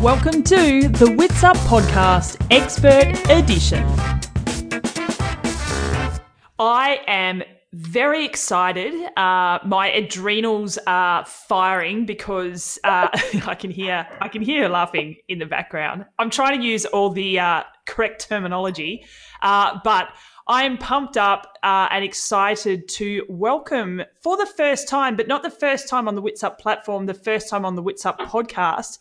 Welcome to the Wits Up Podcast Expert Edition. I am very excited. Uh, my adrenals are firing because uh, I can hear I can hear her laughing in the background. I'm trying to use all the uh, correct terminology, uh, but I am pumped up uh, and excited to welcome for the first time, but not the first time on the Wits Up platform, the first time on the Wits Up podcast,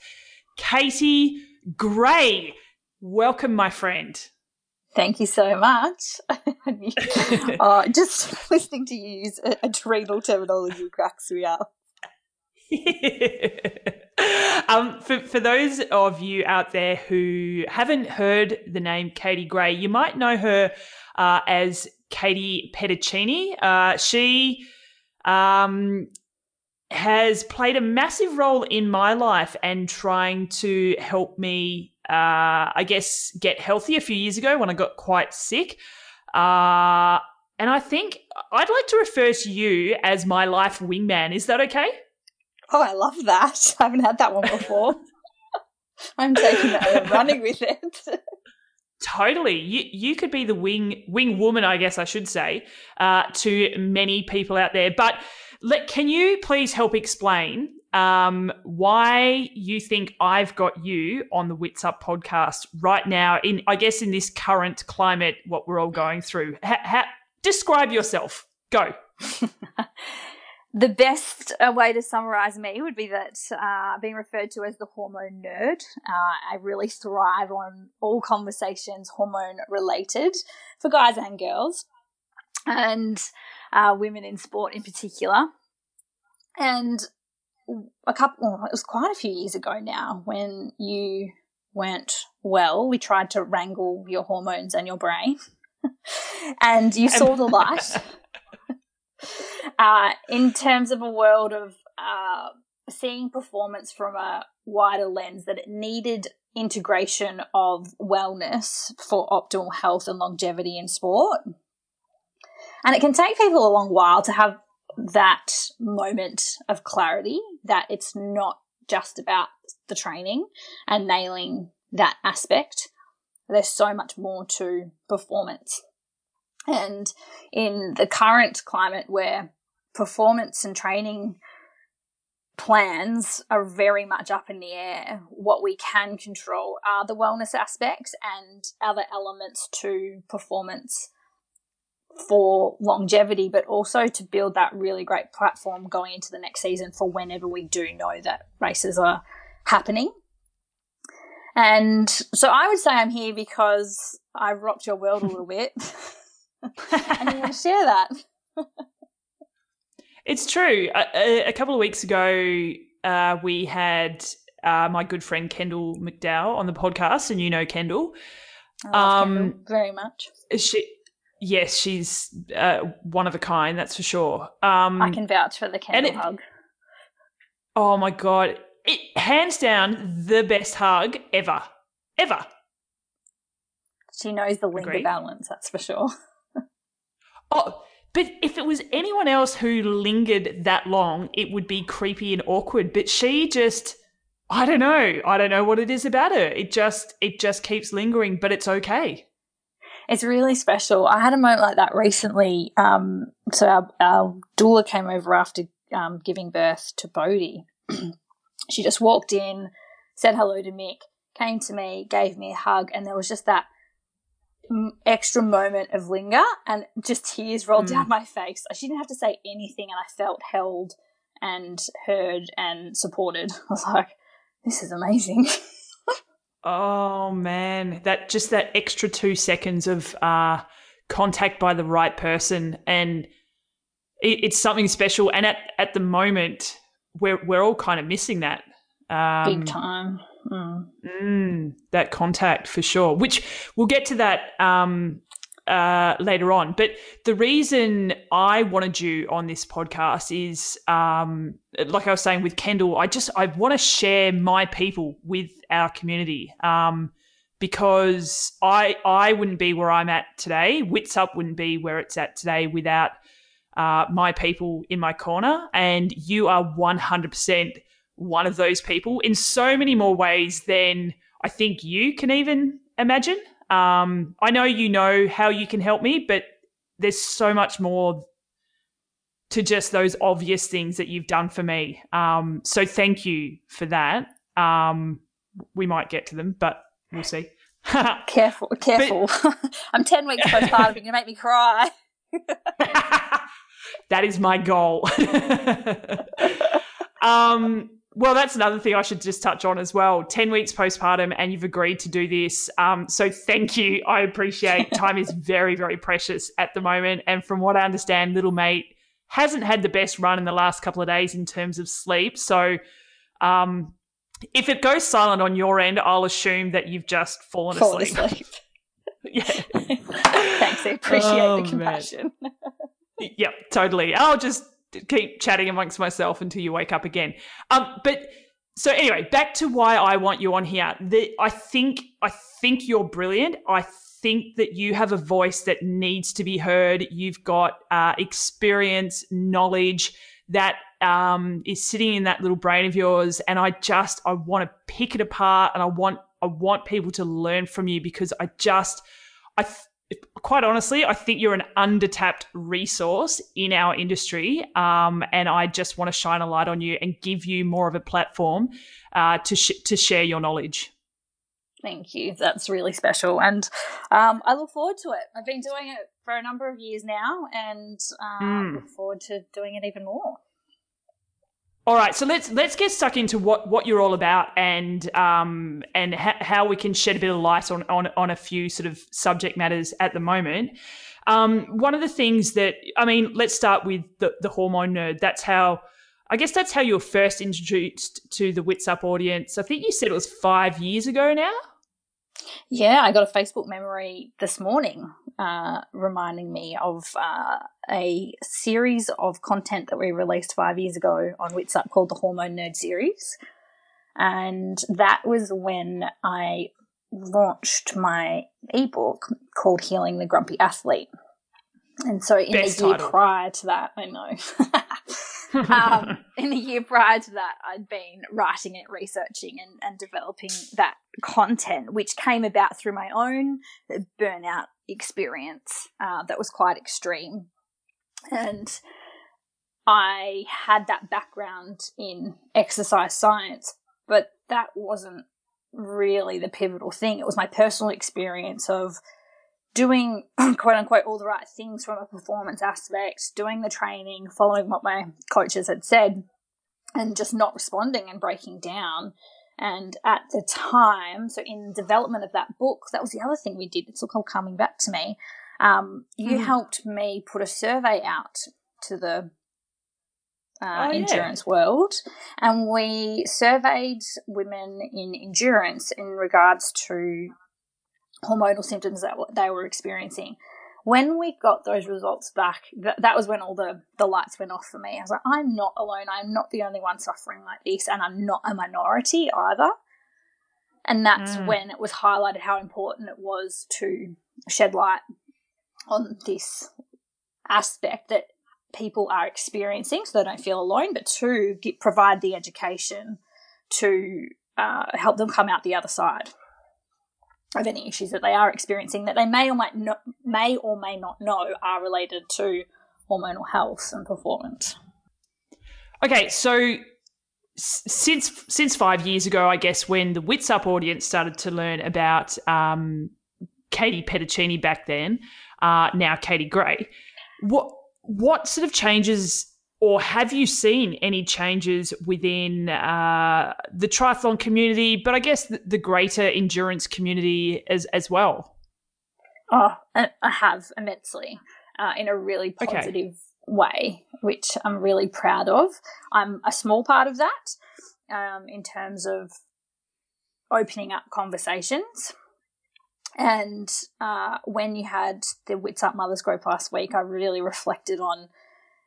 Katie Gray. Welcome, my friend. Thank you so much. uh, just listening to you use adrenal terminology cracks me up. um, for, for those of you out there who haven't heard the name Katie Gray, you might know her uh, as Katie Petticini. Uh, she um, has played a massive role in my life and trying to help me, uh, I guess, get healthy a few years ago when I got quite sick. Uh, and I think I'd like to refer to you as my life wingman. Is that okay? Oh, I love that. I haven't had that one before. I'm taking that and running with it. Totally, you you could be the wing wing woman, I guess I should say, uh, to many people out there. But let, can you please help explain um, why you think I've got you on the Wits Up podcast right now? In I guess in this current climate, what we're all going through. describe yourself. Go. the best uh, way to summarize me would be that uh, being referred to as the hormone nerd. Uh, I really thrive on all conversations hormone related for guys and girls, and uh, women in sport in particular. And a couple, well, it was quite a few years ago now when you weren't well. We tried to wrangle your hormones and your brain, and you saw the light. Uh, in terms of a world of uh, seeing performance from a wider lens, that it needed integration of wellness for optimal health and longevity in sport. And it can take people a long while to have that moment of clarity that it's not just about the training and nailing that aspect. There's so much more to performance. And in the current climate where performance and training plans are very much up in the air, what we can control are the wellness aspects and other elements to performance for longevity, but also to build that really great platform going into the next season for whenever we do know that races are happening. And so I would say I'm here because I've rocked your world a little bit. and you want to share that. it's true. A, a, couple of weeks ago, uh, we had uh, my good friend Kendall McDowell on the podcast, and you know Kendall. Um, Kendall very much. She, yes, she's uh, one of a kind, that's for sure. Um, I can vouch for the Kendall it, hug. Oh my god, it hands down the best hug ever, ever. She knows the linger balance, that's for sure. Oh, but if it was anyone else who lingered that long, it would be creepy and awkward. But she just I don't know. I don't know what it is about her. It just it just keeps lingering, but it's okay. It's really special. I had a moment like that recently. Um, so our, our doula came over after um, giving birth to Bodhi. she just walked in, said hello to Mick, came to me, gave me a hug, and there was just that extra moment of linger and just tears rolled mm. down my face. She didn't have to say anything and I felt held and heard and supported. I was like, this is amazing. oh man, that just that extra 2 seconds of uh contact by the right person and it, it's something special and at at the moment we're we're all kind of missing that. Um, Big time. Mm. Mm, that contact for sure. Which we'll get to that um, uh, later on. But the reason I wanted you on this podcast is, um, like I was saying with Kendall, I just I want to share my people with our community. Um, because I I wouldn't be where I'm at today. Wits Up wouldn't be where it's at today without uh, my people in my corner. And you are 100% one of those people in so many more ways than I think you can even imagine. Um, I know you know how you can help me, but there's so much more to just those obvious things that you've done for me. Um, so thank you for that. Um, we might get to them, but we'll see. careful, careful. But, I'm 10 weeks postpartum. You're going to make me cry. that is my goal. um, well, that's another thing I should just touch on as well. 10 weeks postpartum, and you've agreed to do this. Um, so thank you. I appreciate time is very, very precious at the moment. And from what I understand, little mate hasn't had the best run in the last couple of days in terms of sleep. So um, if it goes silent on your end, I'll assume that you've just fallen, fallen asleep. asleep. yeah. Thanks. I appreciate oh, the compassion. yep, totally. I'll just keep chatting amongst myself until you wake up again. Um, but so anyway, back to why I want you on here. The, I think I think you're brilliant. I think that you have a voice that needs to be heard. You've got uh, experience, knowledge that um, is sitting in that little brain of yours, and I just I want to pick it apart, and I want I want people to learn from you because I just I quite honestly, I think you're an undertapped resource in our industry. Um, and I just want to shine a light on you and give you more of a platform uh, to, sh- to share your knowledge. Thank you. That's really special. And um, I look forward to it. I've been doing it for a number of years now and uh, mm. look forward to doing it even more. All right, so let's let's get stuck into what, what you're all about and um and ha- how we can shed a bit of light on, on on a few sort of subject matters at the moment. Um, one of the things that I mean, let's start with the the hormone nerd. That's how I guess that's how you were first introduced to the Wits Up audience. I think you said it was five years ago now. Yeah, I got a Facebook memory this morning uh, reminding me of uh, a series of content that we released five years ago on Wits Up called the Hormone Nerd Series. And that was when I launched my ebook called Healing the Grumpy Athlete. And so in Best the year title. prior to that, I know. um, in the year prior to that, I'd been writing it, researching, and, and developing that content, which came about through my own burnout experience uh, that was quite extreme. And I had that background in exercise science, but that wasn't really the pivotal thing. It was my personal experience of doing quote unquote all the right things from a performance aspect, doing the training, following what my coaches had said, and just not responding and breaking down. And at the time, so in development of that book, that was the other thing we did. It's all coming back to me. Um, you mm. helped me put a survey out to the uh, oh, endurance yeah. world, and we surveyed women in endurance in regards to hormonal symptoms that they were experiencing. When we got those results back, th- that was when all the, the lights went off for me. I was like, I'm not alone. I'm not the only one suffering like this, and I'm not a minority either. And that's mm. when it was highlighted how important it was to shed light on this aspect that people are experiencing so they don't feel alone, but to get, provide the education to uh, help them come out the other side of any issues that they are experiencing that they may or might not, may or may not know are related to hormonal health and performance. Okay, so since since five years ago, I guess when the Wits Up audience started to learn about um, Katie Petticini back then, uh, now Katie Gray, what what sort of changes or have you seen any changes within uh, the triathlon community, but I guess the, the, greater endurance community as as well? Oh, I have immensely uh, in a really positive okay. way, which I'm really proud of. I'm a small part of that um, in terms of opening up conversations. And uh, when you had the Wits Up Mothers Group last week, I really reflected on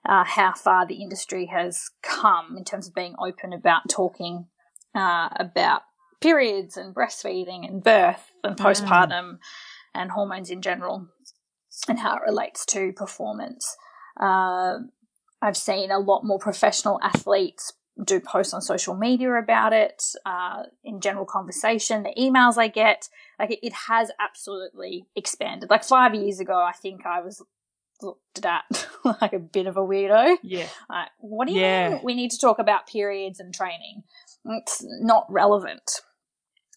uh, how far the industry has come in terms of being open about talking uh, about periods and breastfeeding and birth and mm. postpartum mm. and hormones in general and how it relates to performance. Uh, I've seen a lot more professional athletes do posts on social media about it, uh, in general conversation, the emails I get, like it, it, has absolutely expanded. Like five years ago, I think I was looked at like a bit of a weirdo. Yeah. Like, what do you yeah. mean we need to talk about periods and training? It's not relevant.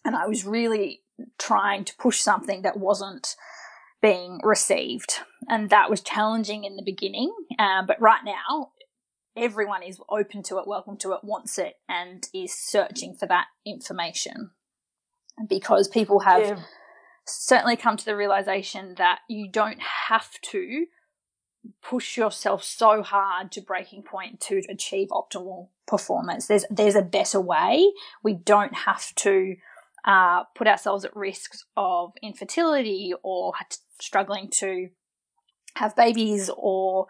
And I was really trying to push something that wasn't being received. And that was challenging in the beginning. Um, but right now, everyone is open to it, welcome to it, wants it, and is searching for that information. Because people have yeah. certainly come to the realization that you don't have to push yourself so hard to breaking point to achieve optimal performance. There's there's a better way. We don't have to uh, put ourselves at risks of infertility or struggling to have babies or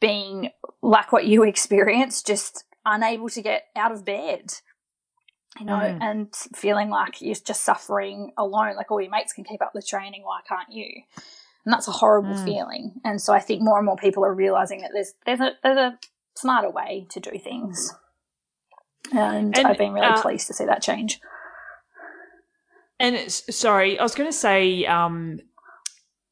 being like what you experienced, just unable to get out of bed, you know, mm. and feeling like you're just suffering alone, like all your mates can keep up the training, why can't you? And that's a horrible mm. feeling. And so I think more and more people are realizing that there's there's a there's a smarter way to do things. And, and I've been really uh, pleased to see that change. And sorry, I was going to say, um,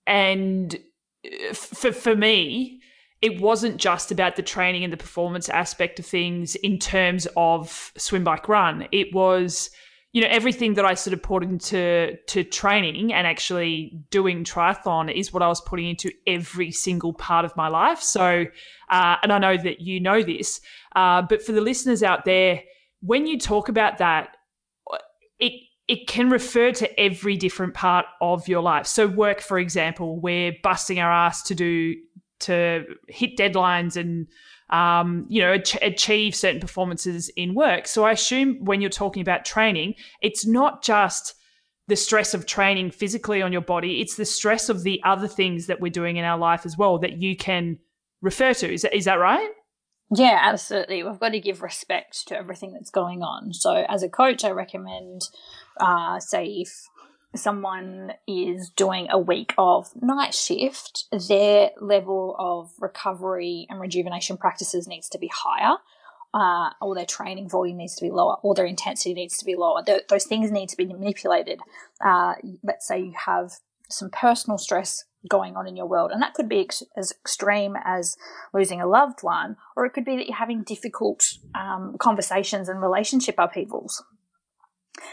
and uh, for for me, it wasn't just about the training and the performance aspect of things in terms of swim bike run. It was you know everything that I sort of put into to training and actually doing triathlon is what I was putting into every single part of my life. So, uh, and I know that you know this, uh, but for the listeners out there, when you talk about that, it it can refer to every different part of your life. So, work, for example, we're busting our ass to do to hit deadlines and um, you know, ach- achieve certain performances in work. So I assume when you're talking about training, it's not just the stress of training physically on your body, it's the stress of the other things that we're doing in our life as well that you can refer to. Is that, is that right? Yeah, absolutely. We've got to give respect to everything that's going on. So, as a coach, I recommend, uh, say, if someone is doing a week of night shift, their level of recovery and rejuvenation practices needs to be higher. Uh, or their training volume needs to be lower, or their intensity needs to be lower. Those things need to be manipulated. Uh, let's say you have some personal stress going on in your world, and that could be ex- as extreme as losing a loved one, or it could be that you're having difficult um, conversations and relationship upheavals.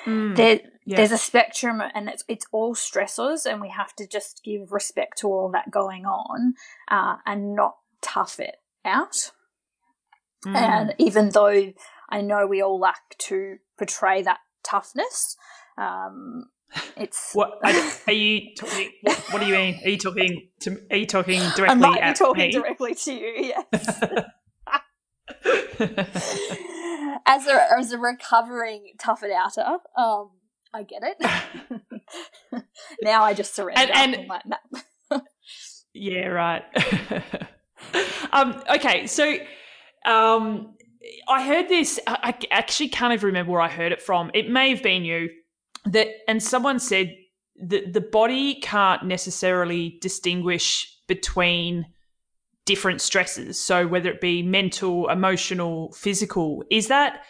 Mm. There, yeah. there's a spectrum, and it's it's all stressors, and we have to just give respect to all that going on, uh, and not tough it out. Mm. And even though I know we all like to portray that toughness, um, it's what are, you talking? What, what, do you mean? Are you talking to? Are you talking directly? I might be talking me? directly to you. Yes. as a as a recovering tough it outer, um, I get it. now I just surrender. And, and like, yeah, right. um, okay, so um, I heard this. I, I actually can't even remember where I heard it from. It may have been you that, and someone said that the body can't necessarily distinguish between different stresses. So whether it be mental, emotional, physical, is that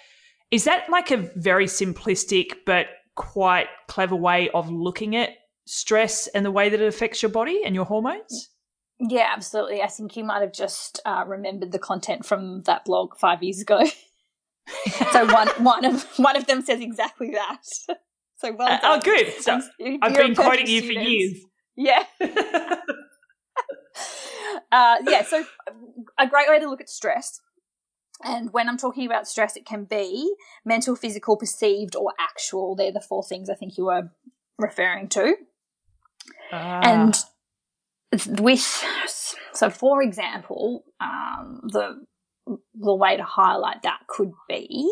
is that like a very simplistic but quite clever way of looking at stress and the way that it affects your body and your hormones? Yeah, absolutely. I think you might have just uh, remembered the content from that blog five years ago. so one one of one of them says exactly that. So well uh, oh, good. So I've been quoting you for years. Yeah. Uh, yeah, so a great way to look at stress. And when I'm talking about stress, it can be mental, physical, perceived, or actual. They're the four things I think you were referring to. Ah. And with, so for example, um, the the way to highlight that could be,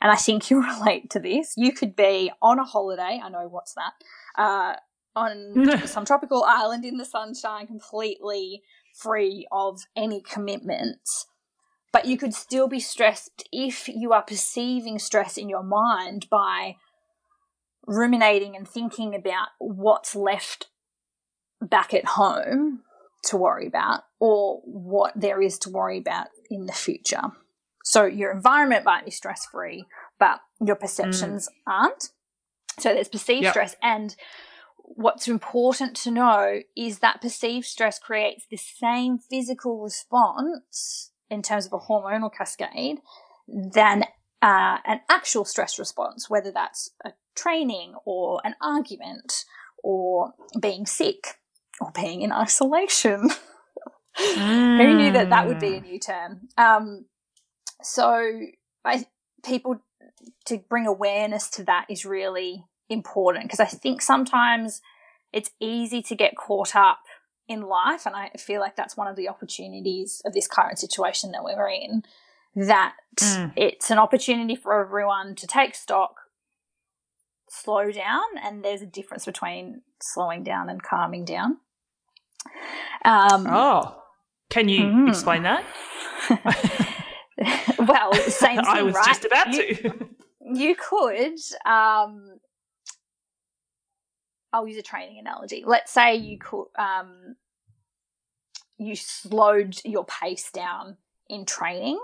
and I think you relate to this. You could be on a holiday. I know what's that. Uh, on some tropical island in the sunshine, completely free of any commitments. But you could still be stressed if you are perceiving stress in your mind by ruminating and thinking about what's left back at home to worry about or what there is to worry about in the future. So your environment might be stress free, but your perceptions mm. aren't. So there's perceived yep. stress. And what's important to know is that perceived stress creates the same physical response in terms of a hormonal cascade than uh, an actual stress response, whether that's a training or an argument or being sick or being in isolation. mm. Who knew that that would be a mm. new term? Um, so I, people to bring awareness to that is really important because I think sometimes it's easy to get caught up in life, and I feel like that's one of the opportunities of this current situation that we're in. That mm. it's an opportunity for everyone to take stock, slow down, and there's a difference between slowing down and calming down. Um, oh, can you mm. explain that? well, same thing, I was right? just about you, to. you could. Um, I'll use a training analogy. Let's say you could um, you slowed your pace down in training,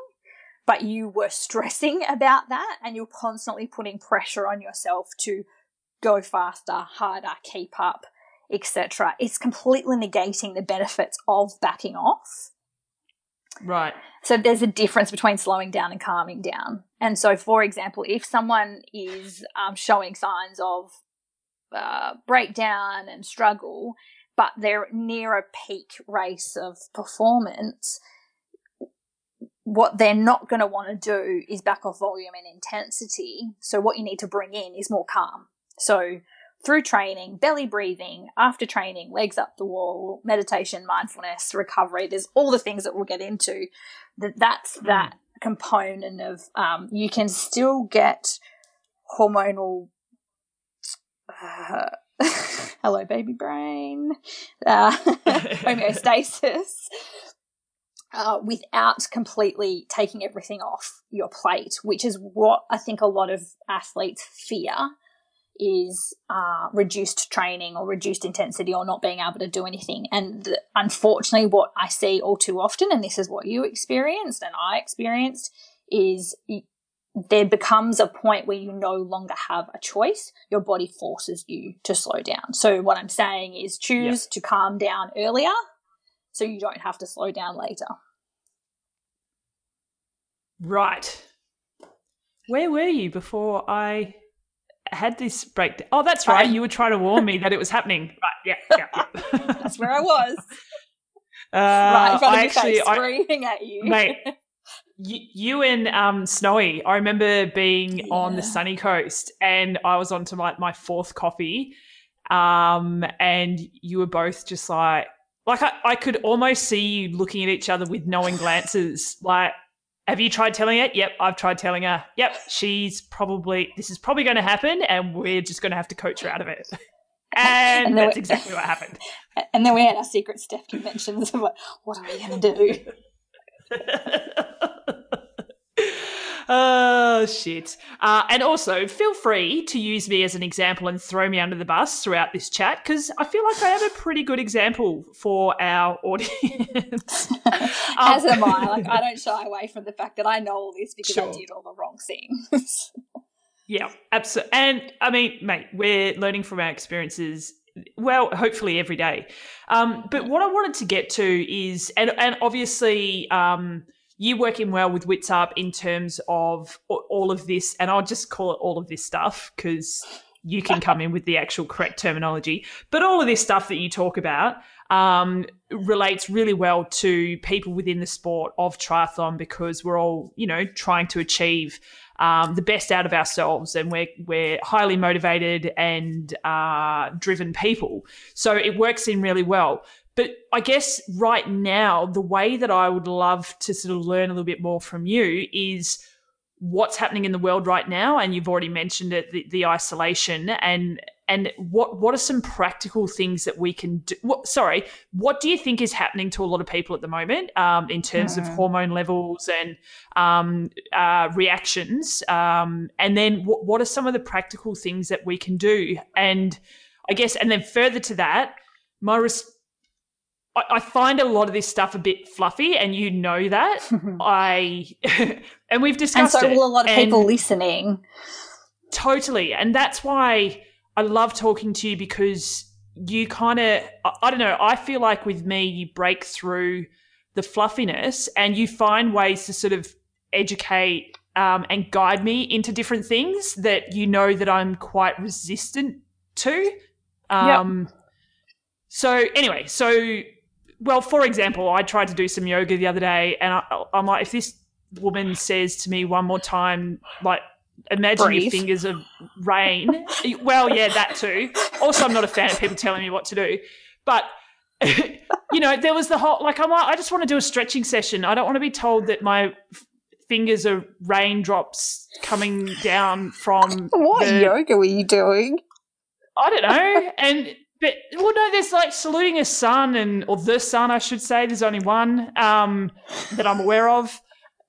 but you were stressing about that, and you're constantly putting pressure on yourself to go faster, harder, keep up, etc. It's completely negating the benefits of backing off. Right. So there's a difference between slowing down and calming down. And so, for example, if someone is um, showing signs of uh, breakdown and struggle, but they're near a peak race of performance, what they're not going to want to do is back off volume and intensity. So, what you need to bring in is more calm. So, through training, belly breathing, after training, legs up the wall, meditation, mindfulness, recovery. There's all the things that we'll get into. That that's mm. that component of um, you can still get hormonal. Hello, baby brain. Uh, homeostasis. Uh, without completely taking everything off your plate, which is what I think a lot of athletes fear is uh, reduced training or reduced intensity or not being able to do anything. And unfortunately, what I see all too often, and this is what you experienced and I experienced, is there becomes a point where you no longer have a choice. Your body forces you to slow down. So, what I'm saying is choose yep. to calm down earlier so you don't have to slow down later. Right. Where were you before I had this breakdown. Oh, that's right. You were trying to warn me that it was happening. Right. Yeah. Yeah. yeah. that's where I was. Uh, right in front of I actually, face, screaming I, at you, mate. You, you and um, Snowy, I remember being yeah. on the sunny coast, and I was on to my, my fourth coffee, um, and you were both just like, like I, I could almost see you looking at each other with knowing glances, like have you tried telling it? Yep, I've tried telling her. Yep, she's probably, this is probably going to happen, and we're just going to have to coach her out of it. And, and that's we, exactly what happened. And then we had our secret Steph conventions of like, what are we going to do? Oh, shit. Uh, and also, feel free to use me as an example and throw me under the bus throughout this chat because I feel like I am a pretty good example for our audience. as um, am I. Like, I don't shy away from the fact that I know all this because sure. I did all the wrong things. yeah, absolutely. And I mean, mate, we're learning from our experiences well, hopefully every day. Um, but what I wanted to get to is, and and obviously, um, you working well with Wits Up in terms of all of this, and I'll just call it all of this stuff because you can come in with the actual correct terminology. But all of this stuff that you talk about um, relates really well to people within the sport of triathlon because we're all, you know, trying to achieve um, the best out of ourselves, and we're we're highly motivated and uh, driven people. So it works in really well. But I guess right now, the way that I would love to sort of learn a little bit more from you is what's happening in the world right now. And you've already mentioned it, the, the isolation and and what what are some practical things that we can do? What, sorry, what do you think is happening to a lot of people at the moment um, in terms mm. of hmm. hormone levels and um, uh, reactions? Um, and then what, what are some of the practical things that we can do? And I guess, and then further to that, my res- I, I find a lot of this stuff a bit fluffy, and you know that. I and we've discussed. and so will a lot of people listening. Totally. And that's why I love talking to you because you kind of, I, I don't know, I feel like with me, you break through the fluffiness and you find ways to sort of educate um, and guide me into different things that you know that I'm quite resistant to. Um, So, anyway, so, well, for example, I tried to do some yoga the other day and I, I'm like, if this woman says to me one more time, like, imagine your fingers of rain. well, yeah, that too. Also, I'm not a fan of people telling me what to do, but you know, there was the whole like I'm I just want to do a stretching session. I don't want to be told that my fingers are raindrops coming down from What the- yoga were you doing? I don't know. And but well, no, there's like saluting a sun and or the sun, I should say. There's only one um, that I'm aware of.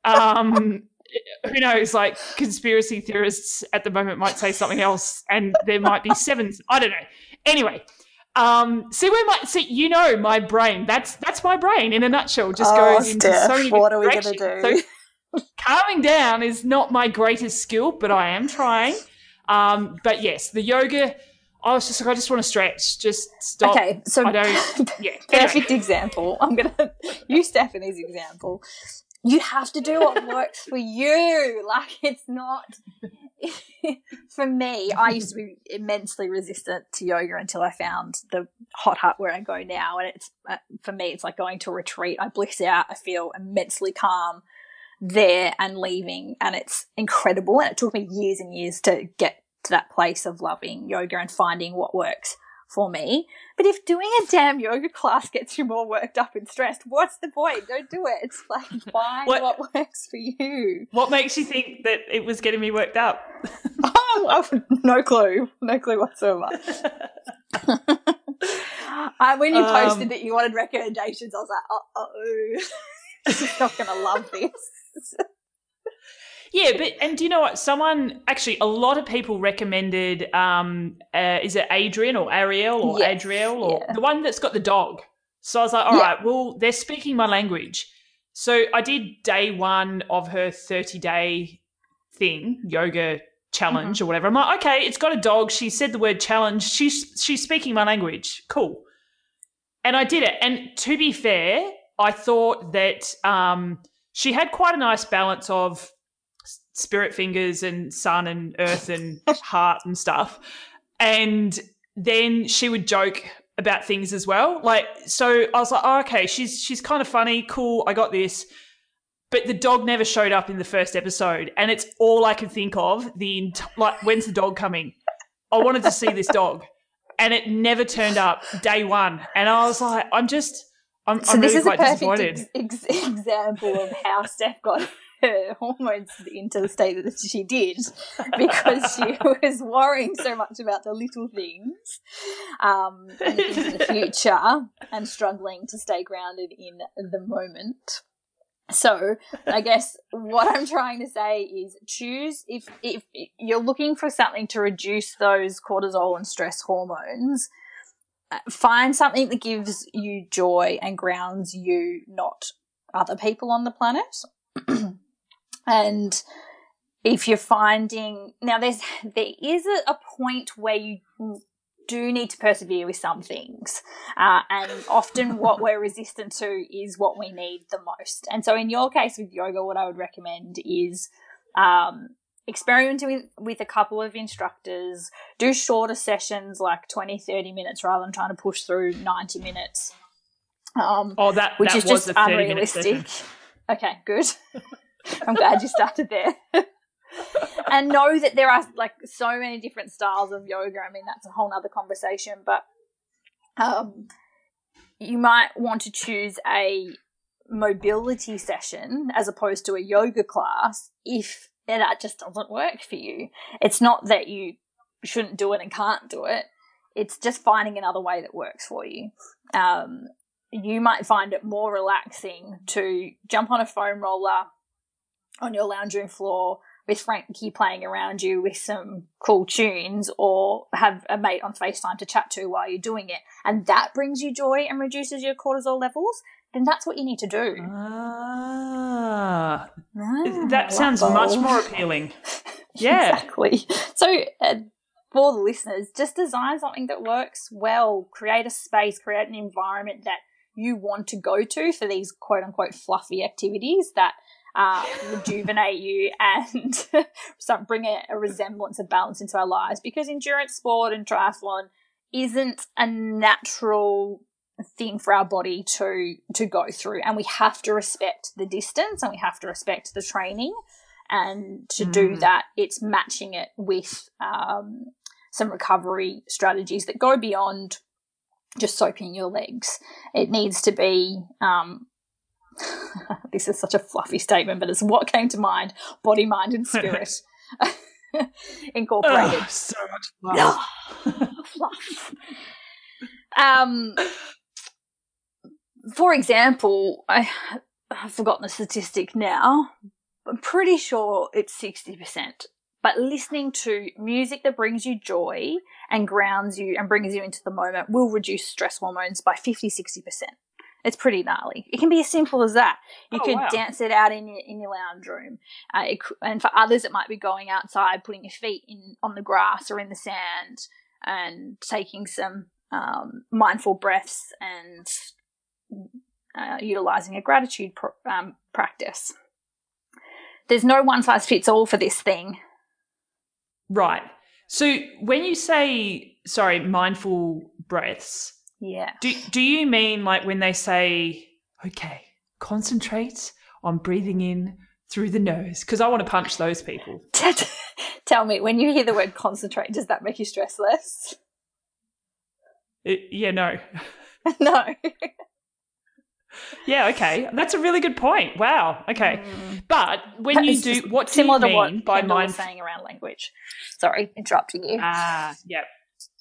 Um, who knows? Like conspiracy theorists at the moment might say something else, and there might be seven. I don't know. Anyway. Um, see where my see you know my brain that's that's my brain in a nutshell just Oh, goes into so many what are we gonna do? So calming down is not my greatest skill, but I am trying. Um, but yes, the yoga. I was just like, I just want to stretch. Just stop. Okay, so I don't. Yeah. perfect Anyway. example. I'm gonna use Stephanie's example. You have to do what works for you. Like it's not for me. I used to be immensely resistant to yoga until I found the hot hut where I go now, and it's uh, for me. It's like going to a retreat. I bliss out. I feel immensely calm there and leaving, and it's incredible. And it took me years and years to get to that place of loving yoga and finding what works for me. But if doing a damn yoga class gets you more worked up and stressed, what's the point? Don't do it. It's like find What- what, works for you. What makes you think that it was getting me worked up? Oh, no clue. No clue whatsoever. Uh, when you Um, posted that you wanted recommendations, I was like, uh oh. She's not going to love this. Yeah, but and do you know what? Someone actually, a lot of people recommended. Um, uh, is it Adrian or Ariel or Yes, Adriel or yeah. the one that's got the dog? So I was like, all Yeah. right, well, they're speaking my language. So I did day one of her thirty day thing, yoga challenge or whatever. I'm like, okay, it's got a dog. She said the word challenge. She's she's speaking my language. Cool. And I did it. And to be fair, I thought that um, she had quite a nice balance of spirit fingers and sun and earth and heart and stuff. And then she would joke about things as well. Like, so I was like, oh, okay, she's she's kind of funny, cool. I got this. But the dog never showed up in the first episode, and it's all I can think of. The ent- like, when's the dog coming? I wanted to see this dog, and it never turned up day one. And I was like, I'm just, I'm, So I'm this really is a quite perfect disappointed. ex- ex- example of how Steph got her hormones into the state that she did because she was worrying so much about the little things um, and in the future and struggling to stay grounded in the moment. So, I guess what I'm trying to say is choose if if you're looking for something to reduce those cortisol and stress hormones, uh, find something that gives you joy and grounds you, not other people on the planet. And if you're finding now, there's there is a, a point where you do need to persevere with some things, uh, and often what we're resistant to is what we need the most. And so, in your case with yoga, what I would recommend is. Um, experimenting with, with a couple of instructors do shorter sessions like 20 30 minutes rather than trying to push through 90 minutes um, Oh, that which that is was just a 30 minute session. unrealistic okay good i'm glad you started there and know that there are like so many different styles of yoga i mean that's a whole nother conversation but um, you might want to choose a mobility session as opposed to a yoga class if that just doesn't work for you. It's not that you shouldn't do it and can't do it. It's just finding another way that works for you. Um, you might find it more relaxing to jump on a foam roller on your lounge room floor, with Frankie playing around you with some cool tunes or have a mate on FaceTime to chat to while you're doing it, and that brings you joy and reduces your cortisol levels, then that's what you need to do. Ah, ah that sounds much more appealing. Yeah. exactly. So, uh, for the listeners, just design something that works well. Create a space, create an environment that you want to go to for these quote unquote fluffy activities that uh, rejuvenate you and start bring a, a resemblance of balance into our lives. Because endurance sport and triathlon isn't a natural thing for our body to to go through. And we have to respect the distance and we have to respect the training. And to mm. do that it's matching it with um, some recovery strategies that go beyond just soaking your legs. It needs to be um, this is such a fluffy statement, but it's what came to mind body, mind, and spirit incorporated. Oh, so much fluff. fluff. Um, for example, I, I've forgotten the statistic now. I'm pretty sure it's 60%. But listening to music that brings you joy and grounds you and brings you into the moment will reduce stress hormones by 50 60%. It's pretty gnarly. It can be as simple as that. You oh, could wow. dance it out in your in your lounge room, uh, it, and for others, it might be going outside, putting your feet in on the grass or in the sand, and taking some um, mindful breaths and uh, utilizing a gratitude pr- um, practice. There's no one size fits all for this thing. Right. So when you say, sorry, mindful breaths, yeah. Do do you mean like when they say, okay, concentrate on breathing in through the nose? Because I want to punch those people. Tell me, when you hear the word concentrate, does that make you stress less? It, yeah, no. no. yeah, okay. That's a really good point. Wow. Okay. Mm. But when you do, what do similar you mean to what by mind saying around language? Sorry, interrupting you. Ah, yeah.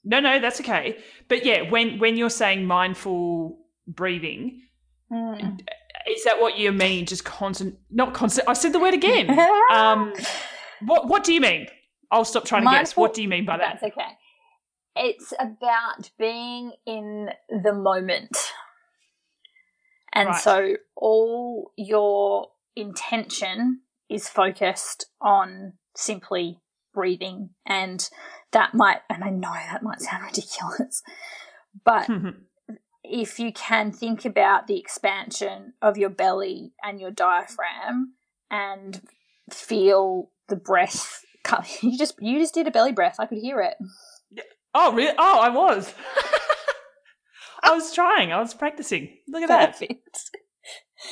No, no, that's okay. But yeah, when when you're saying mindful breathing, mm. is that what you mean? Just constant, not constant. I said the word again. um, what what do you mean? I'll stop trying mindful, to guess. What do you mean by that? That's okay. It's about being in the moment. And right. so all your intention is focused on simply breathing and that might, and I know that might sound ridiculous, but if you can think about the expansion of your belly and your diaphragm and feel the breath you just you just did a belly breath. I could hear it. Oh really? Oh i was. I was trying. I was practicing. Look at Perfect.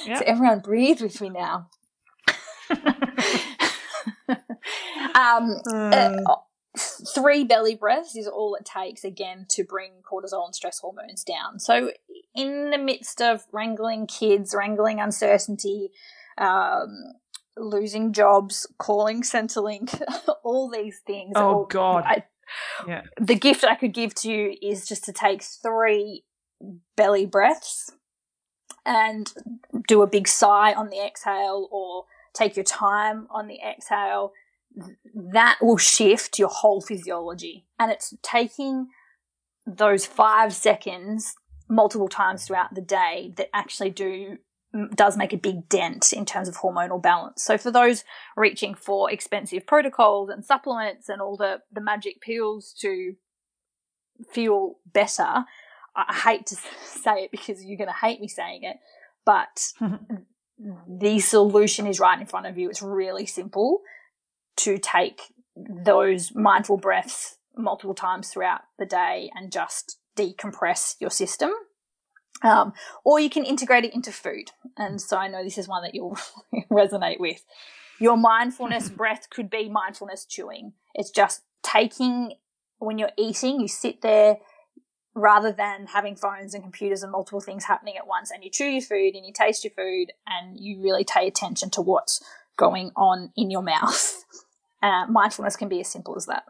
that yep. so everyone breathe with me now. Um, uh, three belly breaths is all it takes again to bring cortisol and stress hormones down. So, in the midst of wrangling kids, wrangling uncertainty, um, losing jobs, calling Centrelink, all these things. Oh all, God! I, yeah. The gift I could give to you is just to take three belly breaths and do a big sigh on the exhale, or take your time on the exhale that will shift your whole physiology. And it's taking those five seconds multiple times throughout the day that actually do does make a big dent in terms of hormonal balance. So for those reaching for expensive protocols and supplements and all the, the magic pills to feel better, I hate to say it because you're going to hate me saying it, but the solution is right in front of you. It's really simple to take those mindful breaths multiple times throughout the day and just decompress your system. Um, or you can integrate it into food. And so I know this is one that you'll resonate with. Your mindfulness breath could be mindfulness chewing. It's just taking, when you're eating, you sit there rather than having phones and computers and multiple things happening at once and you chew your food and you taste your food and you really pay attention to what's going on in your mouth. Uh, mindfulness can be as simple as that.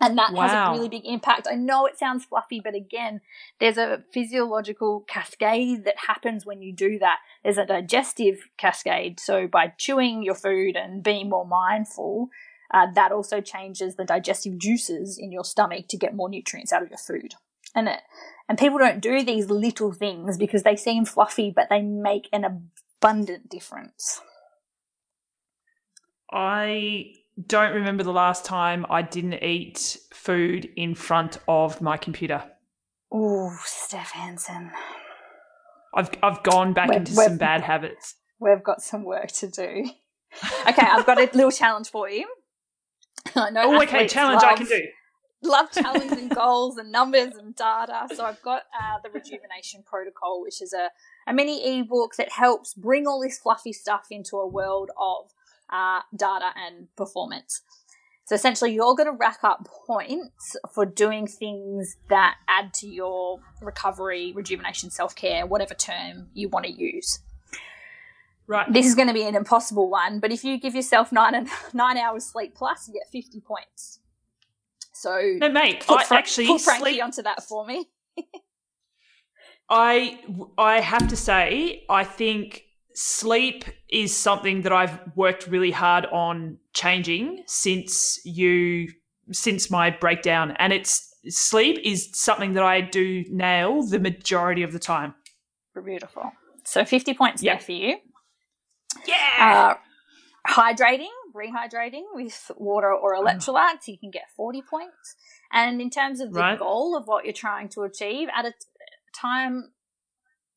And that Wow. has a really big impact. I know it sounds fluffy, but again, there's a physiological cascade that happens when you do that. There's a digestive cascade. So by chewing your food and being more mindful, uh, that also changes the digestive juices in your stomach to get more nutrients out of your food. And it, and people don't do these little things because they seem fluffy, but they make an abundant difference. I don't remember the last time I didn't eat food in front of my computer. Ooh, Steph Hansen. I've I've gone back We've- into we've- some bad habits. We've got some work to do. Okay, I've got a little challenge for you. I know. Oh, okay, challenge I can do. love challenges and goals and numbers and data. So I've got uh, the rejuvenation protocol, which is a, a mini ebook that helps bring all this fluffy stuff into a world of uh, data and performance. So essentially, you're going to rack up points for doing things that add to your recovery, rejuvenation, self care, whatever term you want to use. Right. This is going to be an impossible one, but if you give yourself nine and nine hours sleep plus, you get fifty points. So No, mate. put, I Fra- actually put Frankie sleep. onto that for me. I I have to say I think sleep is something that I've worked really hard on changing since you since my breakdown and it's sleep is something that I do nail the majority of the time. Beautiful. So 50 points Yeah. there for you. Yeah. Uh, hydrating, rehydrating with water or electrolytes, you can get 40 points. And in terms of the Right. goal of what you're trying to achieve at a time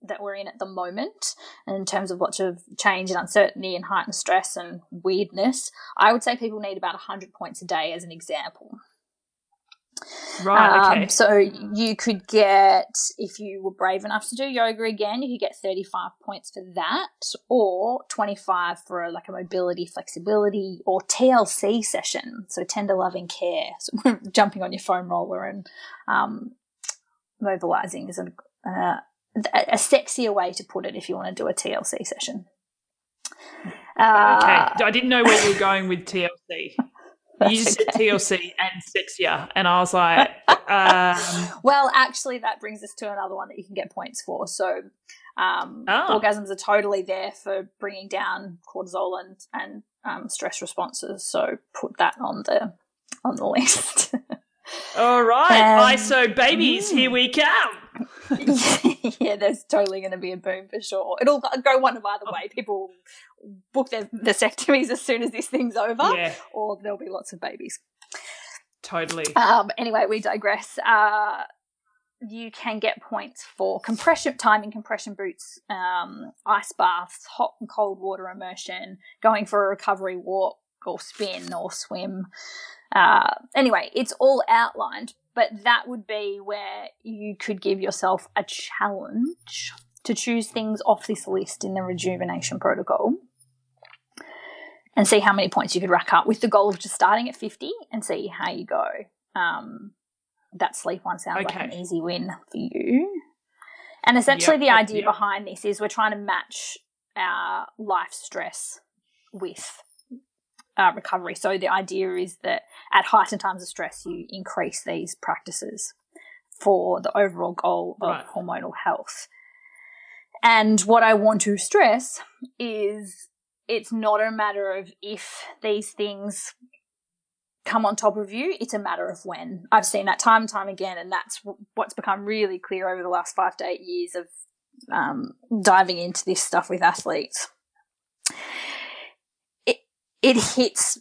that we're in at the moment, in terms of lots of change and uncertainty and heightened stress and weirdness, I would say people need about 100 points a day as an example. right, Um, so you could get, if you were brave enough to do yoga again, you could get 35 points for that, or 25 for like a mobility, flexibility, or TLC session. So tender loving care. So jumping on your foam roller and um, mobilizing is an, uh, a sexier way to put it if you want to do a TLC session. Uh, okay. I didn't know where you were going with TLC. You just said. TLC and sexier and I was like um well, actually, that brings us to another one that you can get points for. So, um, Oh. orgasms are totally there for bringing down cortisol and and um, stress responses. So, put that on the on the list. All right. Um, I so babies, here we come. yeah, there's totally going to be a boom for sure. It'll go one of either way. People will book their vasectomies as soon as this thing's over, Yeah, or there'll be lots of babies. totally. Um, anyway, we digress. Uh, you can get points for compression time in compression boots, um, ice baths, hot and cold water immersion, going for a recovery walk or spin or swim. Uh, anyway, it's all outlined, but that would be where you could give yourself a challenge to choose things off this list in the rejuvenation protocol and see how many points you could rack up with the goal of just starting at 50 and see how you go. Um, that sleep one sounds like an easy win for you. And essentially, Yep, the idea yep. behind this is we're trying to match our life stress with uh, recovery. So the idea is that at heightened times of stress, you increase these practices for the overall goal of Right. hormonal health. And what I want to stress is it's not a matter of if these things come on top of you, it's a matter of when. I've seen that time and time again, and that's what's become really clear over the last five to eight years of um, diving into this stuff with athletes. It it hits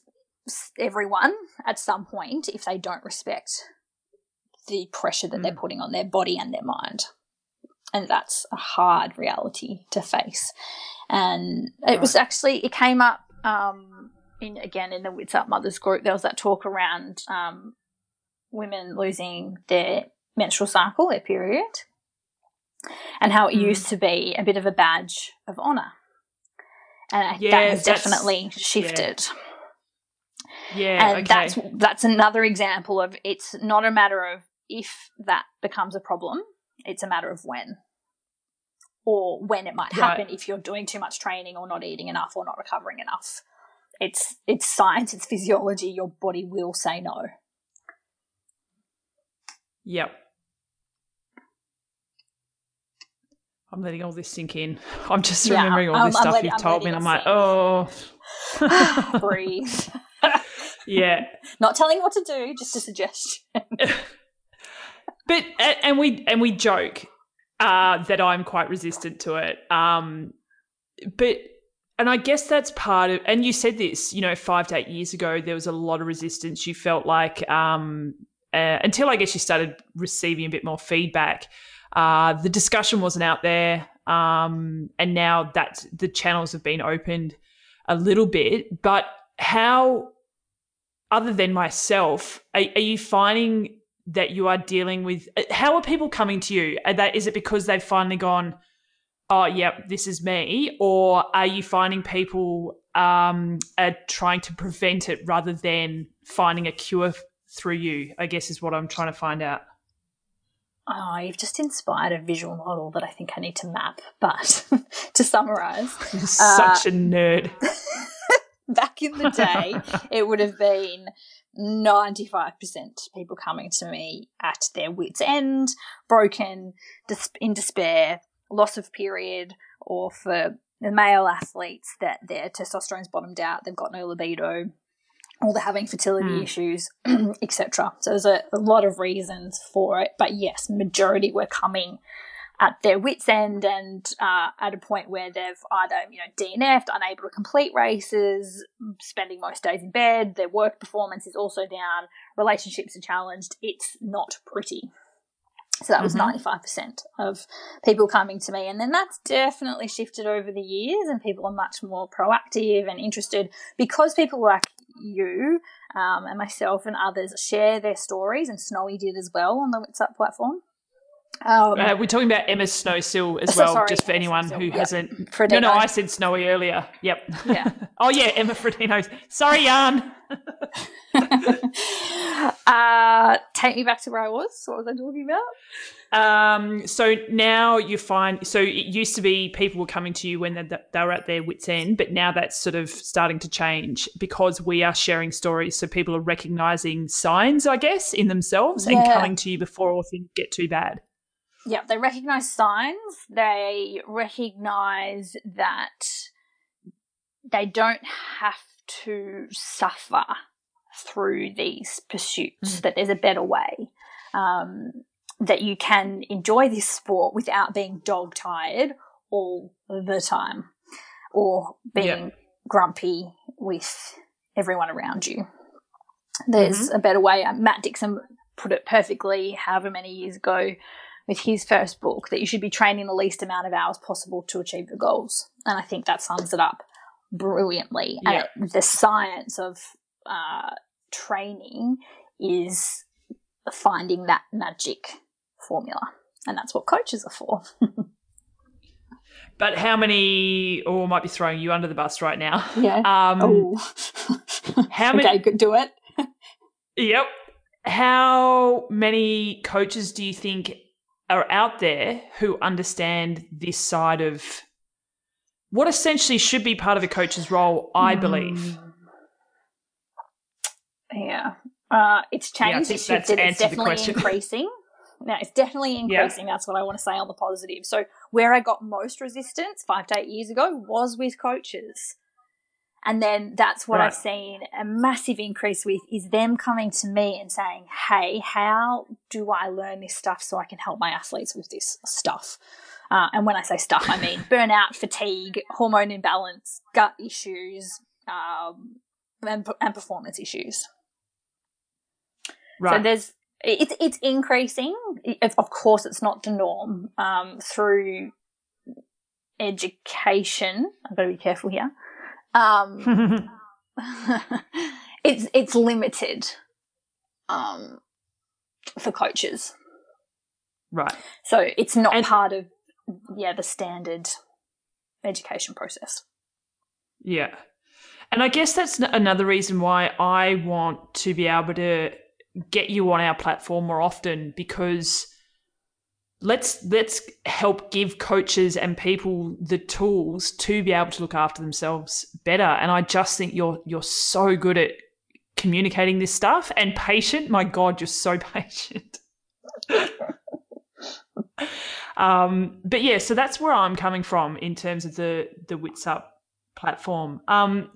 everyone at some point if they don't respect the pressure that they're putting on their body and their mind. And that's a hard reality to face. And it was actually, it came up um, in again in the Wits Up Mothers group. There was that talk around um, women losing their menstrual cycle, their period, and how it Mm. used to be a bit of a badge of honor. And I- Yeah, that has definitely shifted Yeah, and okay. that's that's another example of it's not a matter of if that becomes a problem it's a matter of when or when it might happen Right. if you're doing too much training or not eating enough or not recovering enough it's it's science it's physiology your body will say no Yep. I'm letting all this sink in. I'm just yeah, remembering all this I'm, stuff I'm you've I'm told me, and I'm like, oh. Breathe. yeah. Not telling what to do, just a suggestion. but and we and we joke uh, that I'm quite resistant to it. Um, but and I guess that's part of. And you said this, you know, five to eight years ago, there was a lot of resistance. You felt like um, uh, until I guess you started receiving a bit more feedback. Uh, the discussion wasn't out there, um, and now that the channels have been opened a little bit. But how, other than myself, are, are you finding that you are dealing with? Uh, how are people coming to you? Are they, is it because they've finally gone? oh, yep, this is me? Or are you finding people um, are trying to prevent it rather than finding a cure through you? I guess is what I'm trying to find out. Oh, you've just inspired a visual model that I think I need to map. But to summarize, such uh, a nerd. back in the day, it would have been 95% people coming to me at their wits' end, broken, in despair, loss of period, or for the male athletes that their testosterone's bottomed out, they've got no libido, or they're having fertility mm. issues, etc. So there's a, a, lot of reasons for it, but yes, majority were coming at their wits end and uh, at a point where they've either you know DNF'd, unable to complete races, spending most days in bed, their work performance is also down, relationships are challenged. It's not pretty. So that was mm-hmm. 95% of people coming to me. And then that's definitely shifted over the years, and people are much more proactive and interested because people like you um, and myself and others share their stories, and Snowy did as well on the Wits Up platform. Um, uh, we're talking about Emma Snowsill as so, well, sorry, just for Emma anyone who yep. hasn't. Frodeno. No, no, I said Snowy earlier. Yep. Yeah. oh yeah, Emma Frodeno. Sorry, Jan. uh, take me back to where I was. What was I talking about? Um, so now you find, so it used to be people were coming to you when they, they were at their wits' end, but now that's sort of starting to change because we are sharing stories. So people are recognizing signs, I guess, in themselves yeah. and coming to you before all things get too bad. Yeah, they recognize signs. They recognize that they don't have to suffer through these pursuits, mm. that there's a better way. Um, that you can enjoy this sport without being dog tired all the time or being yep. grumpy with everyone around you. There's mm-hmm. a better way. Uh, Matt Dixon put it perfectly however many years ago with his first book that you should be training the least amount of hours possible to achieve your goals. And I think that sums it up brilliantly. Yep. And the science of uh, training is finding that magic formula. And that's what coaches are for. but how many, or oh, might be throwing you under the bus right now. Yeah. Um, oh. how many? Okay, do it. yep. How many coaches do you think are out there who understand this side of what essentially should be part of a coach's role, I believe? Mm. Yeah. Uh, it's changed. Yeah, it's shifted. It's definitely increasing. Now, it's definitely increasing. Yeah. That's what I want to say on the positive. So, where I got most resistance five to eight years ago was with coaches. And then that's what right. I've seen a massive increase with is them coming to me and saying, Hey, how do I learn this stuff so I can help my athletes with this stuff? Uh, and when I say stuff, I mean burnout, fatigue, hormone imbalance, gut issues, um, and, and performance issues. Right. So there's it's it's increasing. of course, it's not the norm. Um, through education, I've got to be careful here. Um, it's it's limited um, for coaches, right? So it's not and, part of yeah the standard education process. Yeah, and I guess that's another reason why I want to be able to get you on our platform more often because let's let's help give coaches and people the tools to be able to look after themselves better and i just think you're you're so good at communicating this stuff and patient my god you're so patient um, but yeah, so that's where I'm coming from in terms of the the Wits Up platform. Um,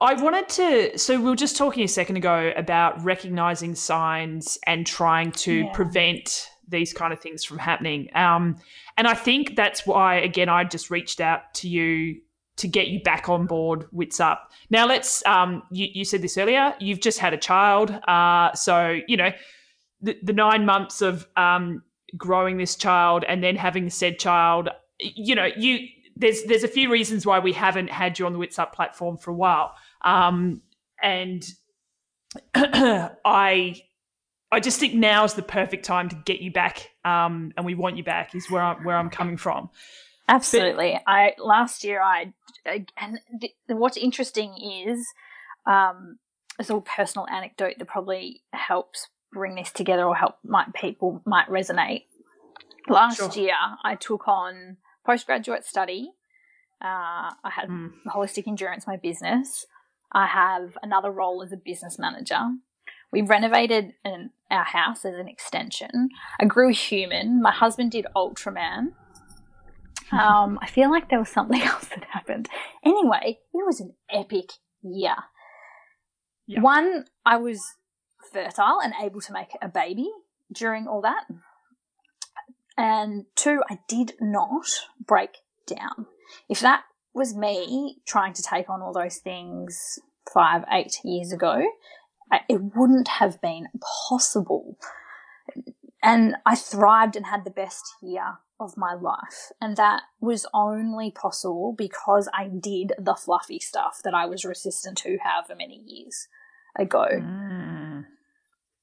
I wanted to. So we were just talking a second ago about recognizing signs and trying to yeah. prevent these kind of things from happening. Um, and I think that's why, again, I just reached out to you to get you back on board Wits Up. Now, let's. Um, you, you said this earlier. You've just had a child, uh, so you know the, the nine months of um, growing this child and then having said child. You know, you there's there's a few reasons why we haven't had you on the Wits Up platform for a while, um, and I I just think now is the perfect time to get you back, um, and we want you back. Is where I'm, where I'm coming from. Absolutely. But, I last year I and th- what's interesting is um, a sort of personal anecdote that probably helps bring this together or help might people might resonate. Last sure. year I took on postgraduate study. Uh, I had mm. holistic endurance, my business. I have another role as a business manager. We renovated an, our house as an extension. I grew human. My husband did Ultraman. Um, I feel like there was something else that happened. Anyway, it was an epic year. Yeah. One, I was fertile and able to make a baby during all that. And two, I did not break down. If that was me trying to take on all those things five, eight years ago, it wouldn't have been possible. And I thrived and had the best year of my life. And that was only possible because I did the fluffy stuff that I was resistant to however many years ago. Mm.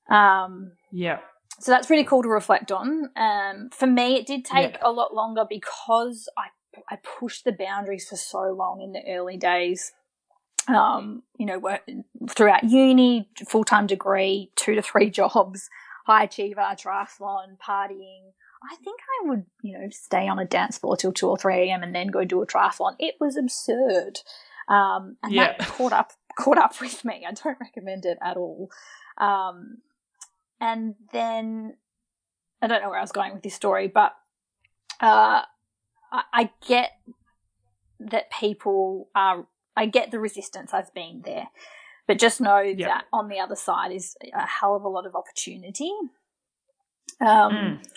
Um, yeah. So that's really cool to reflect on. Um, for me, it did take yeah. a lot longer because I I pushed the boundaries for so long in the early days. Um, you know, work, throughout uni, full time degree, two to three jobs, high achiever, triathlon, partying, I think I would, you know, stay on a dance floor till 2 or 3 a.m. and then go do a triathlon. It was absurd. Um, and yeah. that caught up, caught up with me. I don't recommend it at all. Um, and then I don't know where I was going with this story, but, uh, I, I get that people are, I get the resistance. I've been there. But just know yep. that on the other side is a hell of a lot of opportunity. Um, mm.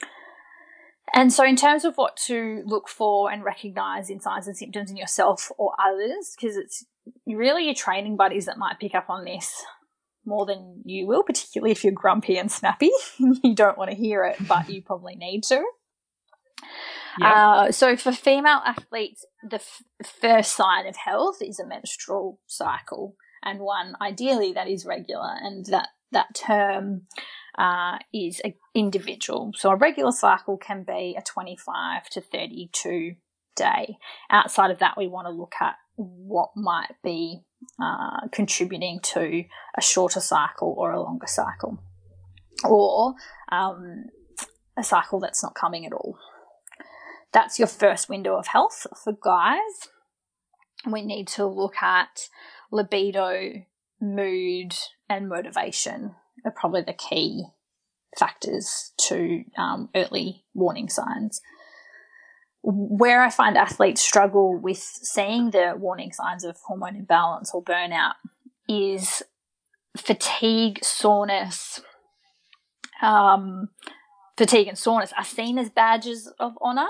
And so, in terms of what to look for and recognize in signs and symptoms in yourself or others, because it's really your training buddies that might pick up on this more than you will, particularly if you're grumpy and snappy. you don't want to hear it, but you probably need to. Uh, so, for female athletes, the f- first sign of health is a menstrual cycle, and one ideally that is regular, and that that term uh, is individual. So a regular cycle can be a 25 to 32 day. Outside of that, we want to look at what might be uh, contributing to a shorter cycle or a longer cycle, or um, a cycle that's not coming at all. That's your first window of health for guys. We need to look at libido, mood, and motivation are probably the key factors to um, early warning signs. Where I find athletes struggle with seeing the warning signs of hormone imbalance or burnout is fatigue, soreness. Um, fatigue and soreness are seen as badges of honor,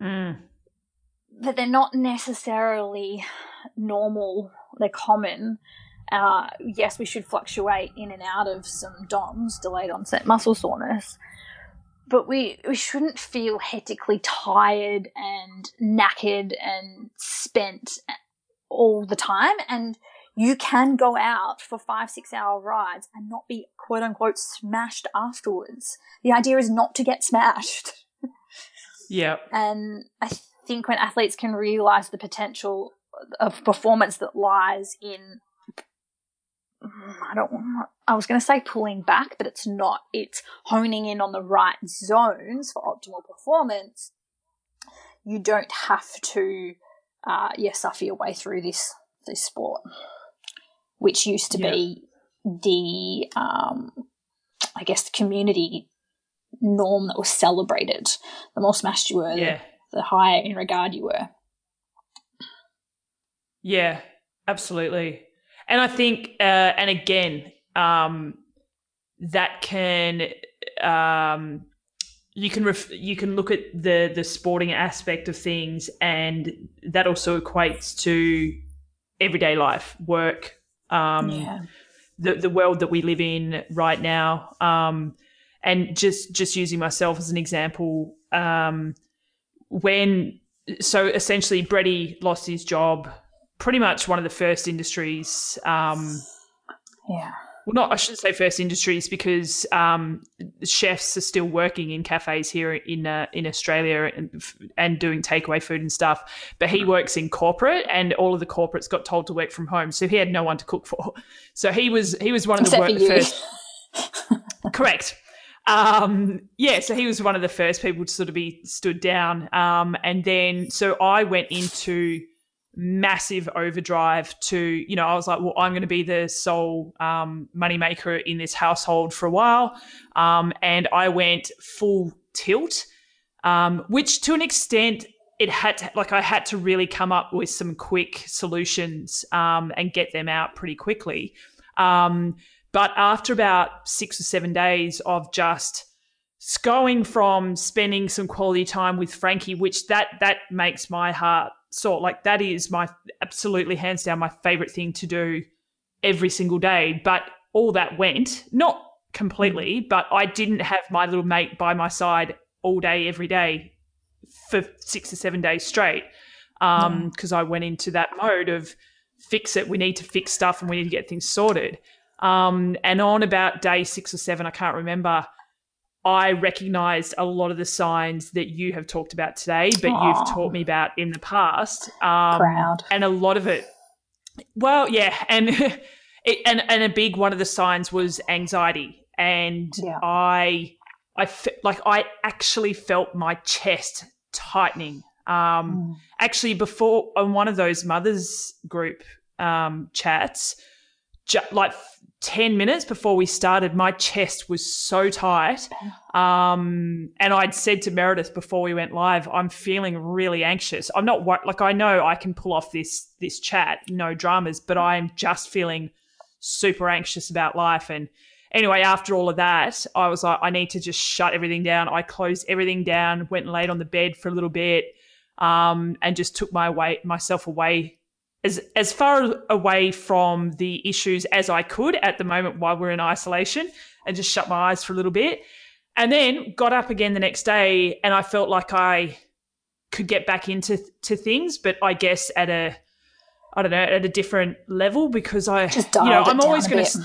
mm. but they're not necessarily normal. They're common. Uh, yes, we should fluctuate in and out of some DOMS, delayed onset muscle soreness, but we, we shouldn't feel hectically tired and knackered and spent all the time. And you can go out for five, six hour rides and not be quote unquote smashed afterwards. The idea is not to get smashed. Yeah. And I think when athletes can realize the potential of performance that lies in I don't I was going to say pulling back, but it's not. It's honing in on the right zones for optimal performance. You don't have to, uh, yeah, suffer your way through this this sport, which used to be the um, I guess, the community norm that was celebrated. The more smashed you were, Yeah. the, the higher in regard you were. Yeah, absolutely. And I think, uh, and again, um, that can um, you can ref- you can look at the the sporting aspect of things, and that also equates to everyday life, work, um, yeah. the the world that we live in right now. Um, and just just using myself as an example, um, when so essentially Brady lost his job, pretty much one of the first industries. Um, Yeah. well, not I shouldn't say first industries because um, chefs are still working in cafes here in uh, in Australia and, and doing takeaway food and stuff. But he works in corporate, and all of the corporates got told to work from home, so he had no one to cook for. So he was he was one of the Except wor- for first. Correct. Um, yeah, so he was one of the first people to sort of be stood down. Um, and then, so I went into massive overdrive to, you know, I was like, well, I'm going to be the sole um, moneymaker in this household for a while. Um, and I went full tilt, um, which to an extent, it had to, like I had to really come up with some quick solutions um, and get them out pretty quickly. Um, but after about six or seven days of just going from spending some quality time with Frankie, which that that makes my heart sore. Like that is my absolutely hands down my favorite thing to do every single day. But all that went not completely, but I didn't have my little mate by my side all day every day for six or seven days straight. Um, because I went into that mode of fix it. We need to fix stuff and we need to get things sorted. Um, and on about day six or seven, I can't remember. I recognized a lot of the signs that you have talked about today, but Aw. you've taught me about in the past. Um, Proud. and a lot of it, well, yeah, and it, and and a big one of the signs was anxiety, and Yeah. I, I fe- like I actually felt my chest tightening. Um, Mm. actually before on one of those mothers group um, chats ju- like 10 minutes before we started my chest was so tight. Um, and i'd said to meredith before we went live i'm feeling really anxious. I'm not like i know i can pull off this this chat no dramas but i'm just feeling super anxious about life. And anyway after all of that i was like i need to just shut everything down. I closed everything down went and laid on the bed for a little bit um, and just took my way myself away as as far away from the issues as I could at the moment while we're in isolation, and just shut my eyes for a little bit, and then got up again the next day, and I felt like I could get back into to things, but I guess at a I don't know at a different level because I Just you know I'm always going to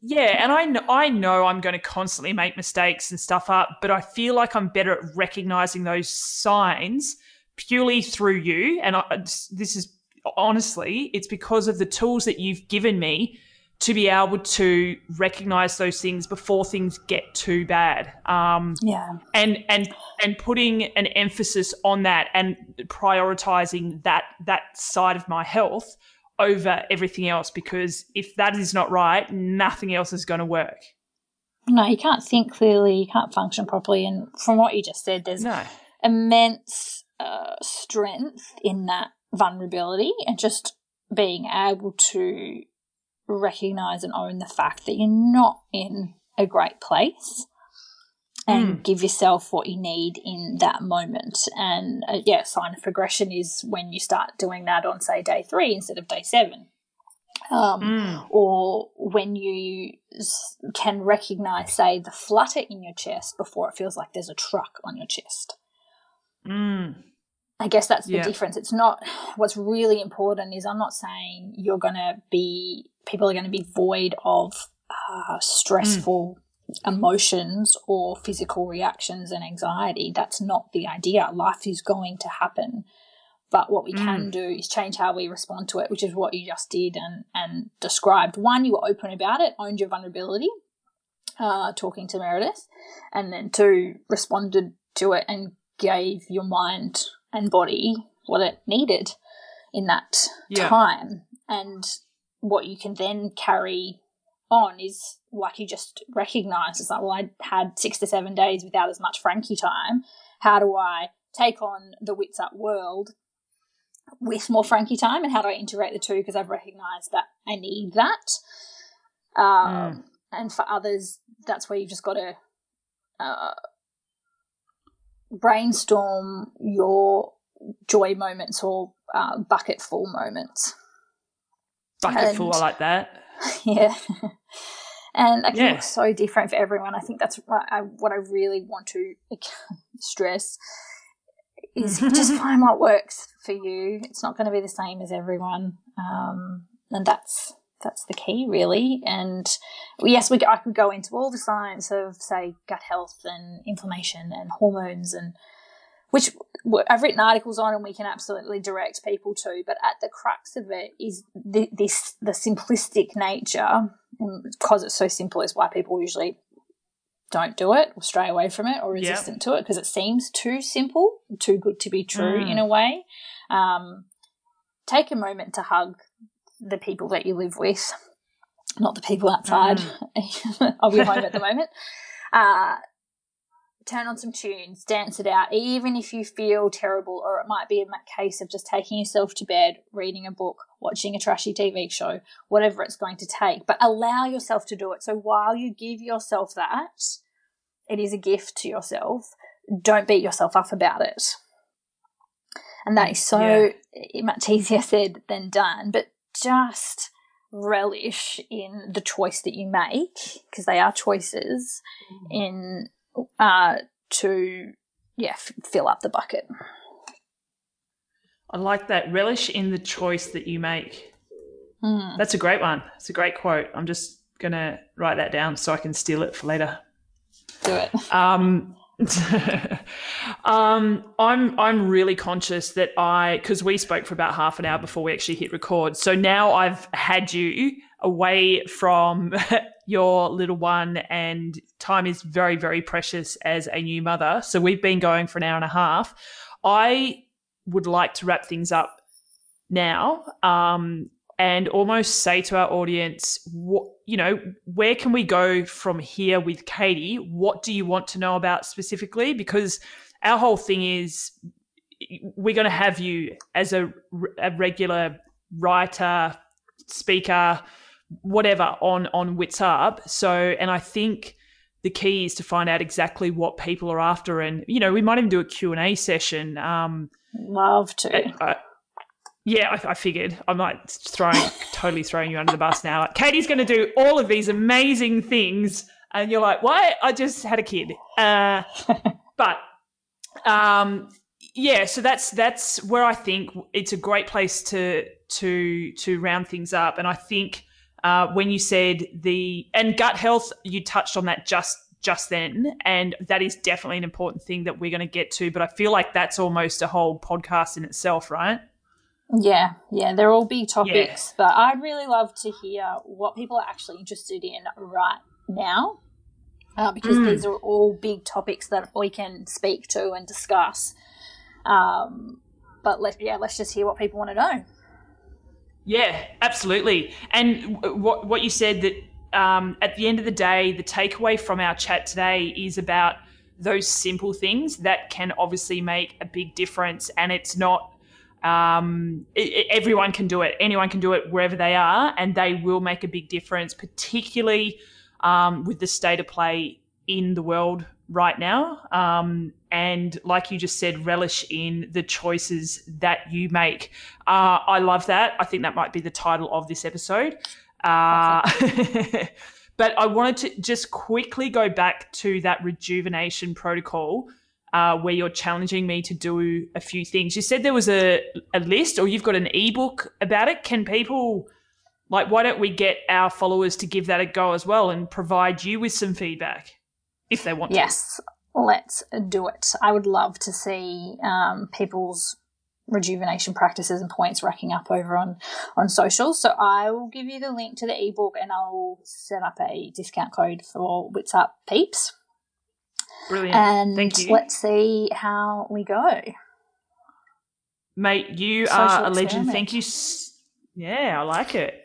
yeah, and I know, I know I'm going to constantly make mistakes and stuff up, but I feel like I'm better at recognizing those signs purely through you. And I, this is honestly, it's because of the tools that you've given me to be able to recognize those things before things get too bad. Um, Yeah. and and and putting an emphasis on that and prioritizing that that side of my health over everything else because if that is not right nothing else is going to work No, you can't think clearly, you can't function properly. And from what you just said, there's no immense uh, strength in that vulnerability and just being able to recognize and own the fact that you're not in a great place and give yourself what you need in that moment. And uh, yeah, sign of progression is when you start doing that on, say, day three instead of day seven. Um, Mm. or when you can recognize, say, the flutter in your chest before it feels like there's a truck on your chest. Mm. I guess that's the Yeah. difference. It's not what's really important is I'm not saying you're going to be, people are going to be void of uh, stressful emotions or physical reactions and anxiety. That's not the idea. Life is going to happen. But what we can do is change how we respond to it, which is what you just did and, and described. One, you were open about it, owned your vulnerability, uh, talking to Meredith, and then two, responded to it and gave your mind and body what it needed in that Yeah. time. And what you can then carry on is like you just recognize it's like, well, I had six to seven days without as much Frankie time. How do I take on the Wits Up world with more Frankie time and how do I integrate the two because I've recognized that I need that. Um, mm. And for others, that's where you've just got to uh, brainstorm your joy moments or uh, bucket full moments. Bucket and, full, I like that. Yeah. and that can yeah. look so different for everyone. I think that's what I, what I really want to stress is just find what works for you. It's not going to be the same as everyone, um, and that's that's the key, really. And yes, we I could go into all the science of say gut health and inflammation and hormones and which I've written articles on and we can absolutely direct people to. But at the crux of it is the, this the simplistic nature, because it's so simple, is why people usually don't do it or stray away from it or resistant to it because it seems too simple, too good to be true mm. in a way. Um, take a moment to hug the people that you live with, not the people outside mm. of your home at the moment. Uh, turn on some tunes, dance it out, even if you feel terrible, or it might be a case of just taking yourself to bed, reading a book, watching a trashy TV show, whatever it's going to take. But allow yourself to do it. So while you give yourself that, it is a gift to yourself. Don't beat yourself up about it. And that is so yeah. much easier said than done. But just relish in the choice that you make because they are choices mm. in uh, to yeah f- fill up the bucket. I like that relish in the choice that you make. Mm. That's a great one. It's a great quote. I'm just gonna write that down so I can steal it for later. Do it. Um, um, I'm I'm really conscious that I because we spoke for about half an hour before we actually hit record. So now I've had you away from your little one, and time is very, very precious as a new mother. So we've been going for an hour and a half. I would like to wrap things up now um, and almost say to our audience, what, you know, where can we go from here with Katie? What do you want to know about specifically? Because our whole thing is we're going to have you as a, a regular writer, speaker, whatever on on Wits Up. So, and I think the key is to find out exactly what people are after, and you know, we might even do a Q and A session. Um, Love to. Uh, yeah, I, I, figured I might throwing totally throwing you under the bus now. Like, Katie's going to do all of these amazing things, and you're like, "Why? I just had a kid." Uh, but um, yeah, so that's that's where I think it's a great place to to to round things up, and I think uh, when you said the and gut health, you touched on that just just then, and that is definitely an important thing that we're going to get to. But I feel like that's almost a whole podcast in itself, right? Yeah, yeah, they're all big topics, yeah. but I'd really love to hear what people are actually interested in right now, uh, because mm. these are all big topics that we can speak to and discuss. Um, but let yeah, let's just hear what people want to know. Yeah, absolutely. And what what you said that um, at the end of the day, the takeaway from our chat today is about those simple things that can obviously make a big difference. And it's not um, it, everyone can do it. Anyone can do it wherever they are, and they will make a big difference, particularly um, with the state of play in the world right now. Um, and like you just said, relish in the choices that you make. Uh, I love that. I think that might be the title of this episode. Uh, but I wanted to just quickly go back to that rejuvenation protocol. Uh, where you're challenging me to do a few things. You said there was a, a list or you've got an ebook about it. Can people, like, why don't we get our followers to give that a go as well and provide you with some feedback? if they want yes, to. let's do it. I would love to see um, people's rejuvenation practices and points racking up over on on social So I will give you the link to the ebook and I'll set up a discount code for Wits Up Peeps. Brilliant. And Thank you. let's see how we go. Mate, you Social are a legend. Thank you. Yeah, I like it.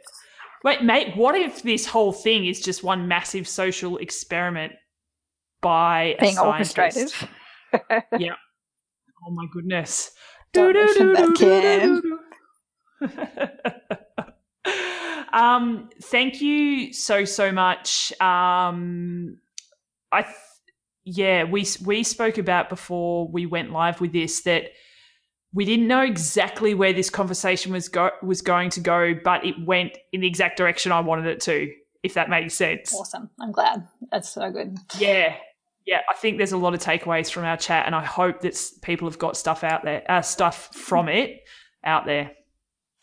Wait, mate, what if this whole thing is just one massive social experiment by being orchestrated? yeah. Oh my goodness. Don't that um, thank you so so much. Um, I, th- yeah, we we spoke about before we went live with this that we didn't know exactly where this conversation was go was going to go, but it went in the exact direction I wanted it to. If that makes sense. Awesome. I'm glad. That's so good. Yeah. Yeah, I think there's a lot of takeaways from our chat, and I hope that people have got stuff out there, uh, stuff from it out there.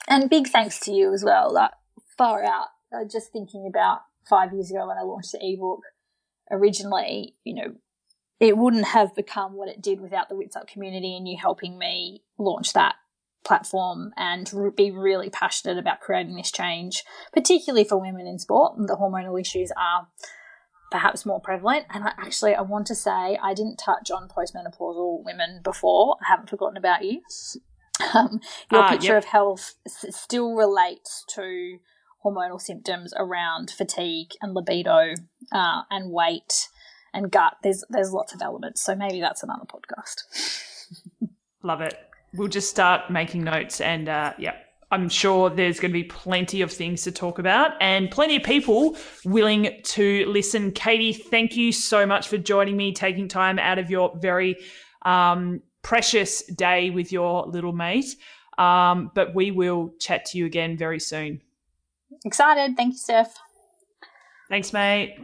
And big thanks to you as well. Like far out. Uh, just thinking about five years ago when I launched the ebook, originally, you know, it wouldn't have become what it did without the Wits Up community and you helping me launch that platform and be really passionate about creating this change, particularly for women in sport. The hormonal issues are perhaps more prevalent. And I actually, I want to say I didn't touch on postmenopausal women before. I haven't forgotten about you. Um, your uh, picture yep. of health s- still relates to hormonal symptoms around fatigue and libido uh, and weight and gut. There's there's lots of elements. So maybe that's another podcast. Love it. We'll just start making notes and uh, yeah. I'm sure there's going to be plenty of things to talk about and plenty of people willing to listen. Katie, thank you so much for joining me, taking time out of your very um, precious day with your little mate. Um, but we will chat to you again very soon. Excited. Thank you, Steph. Thanks, mate.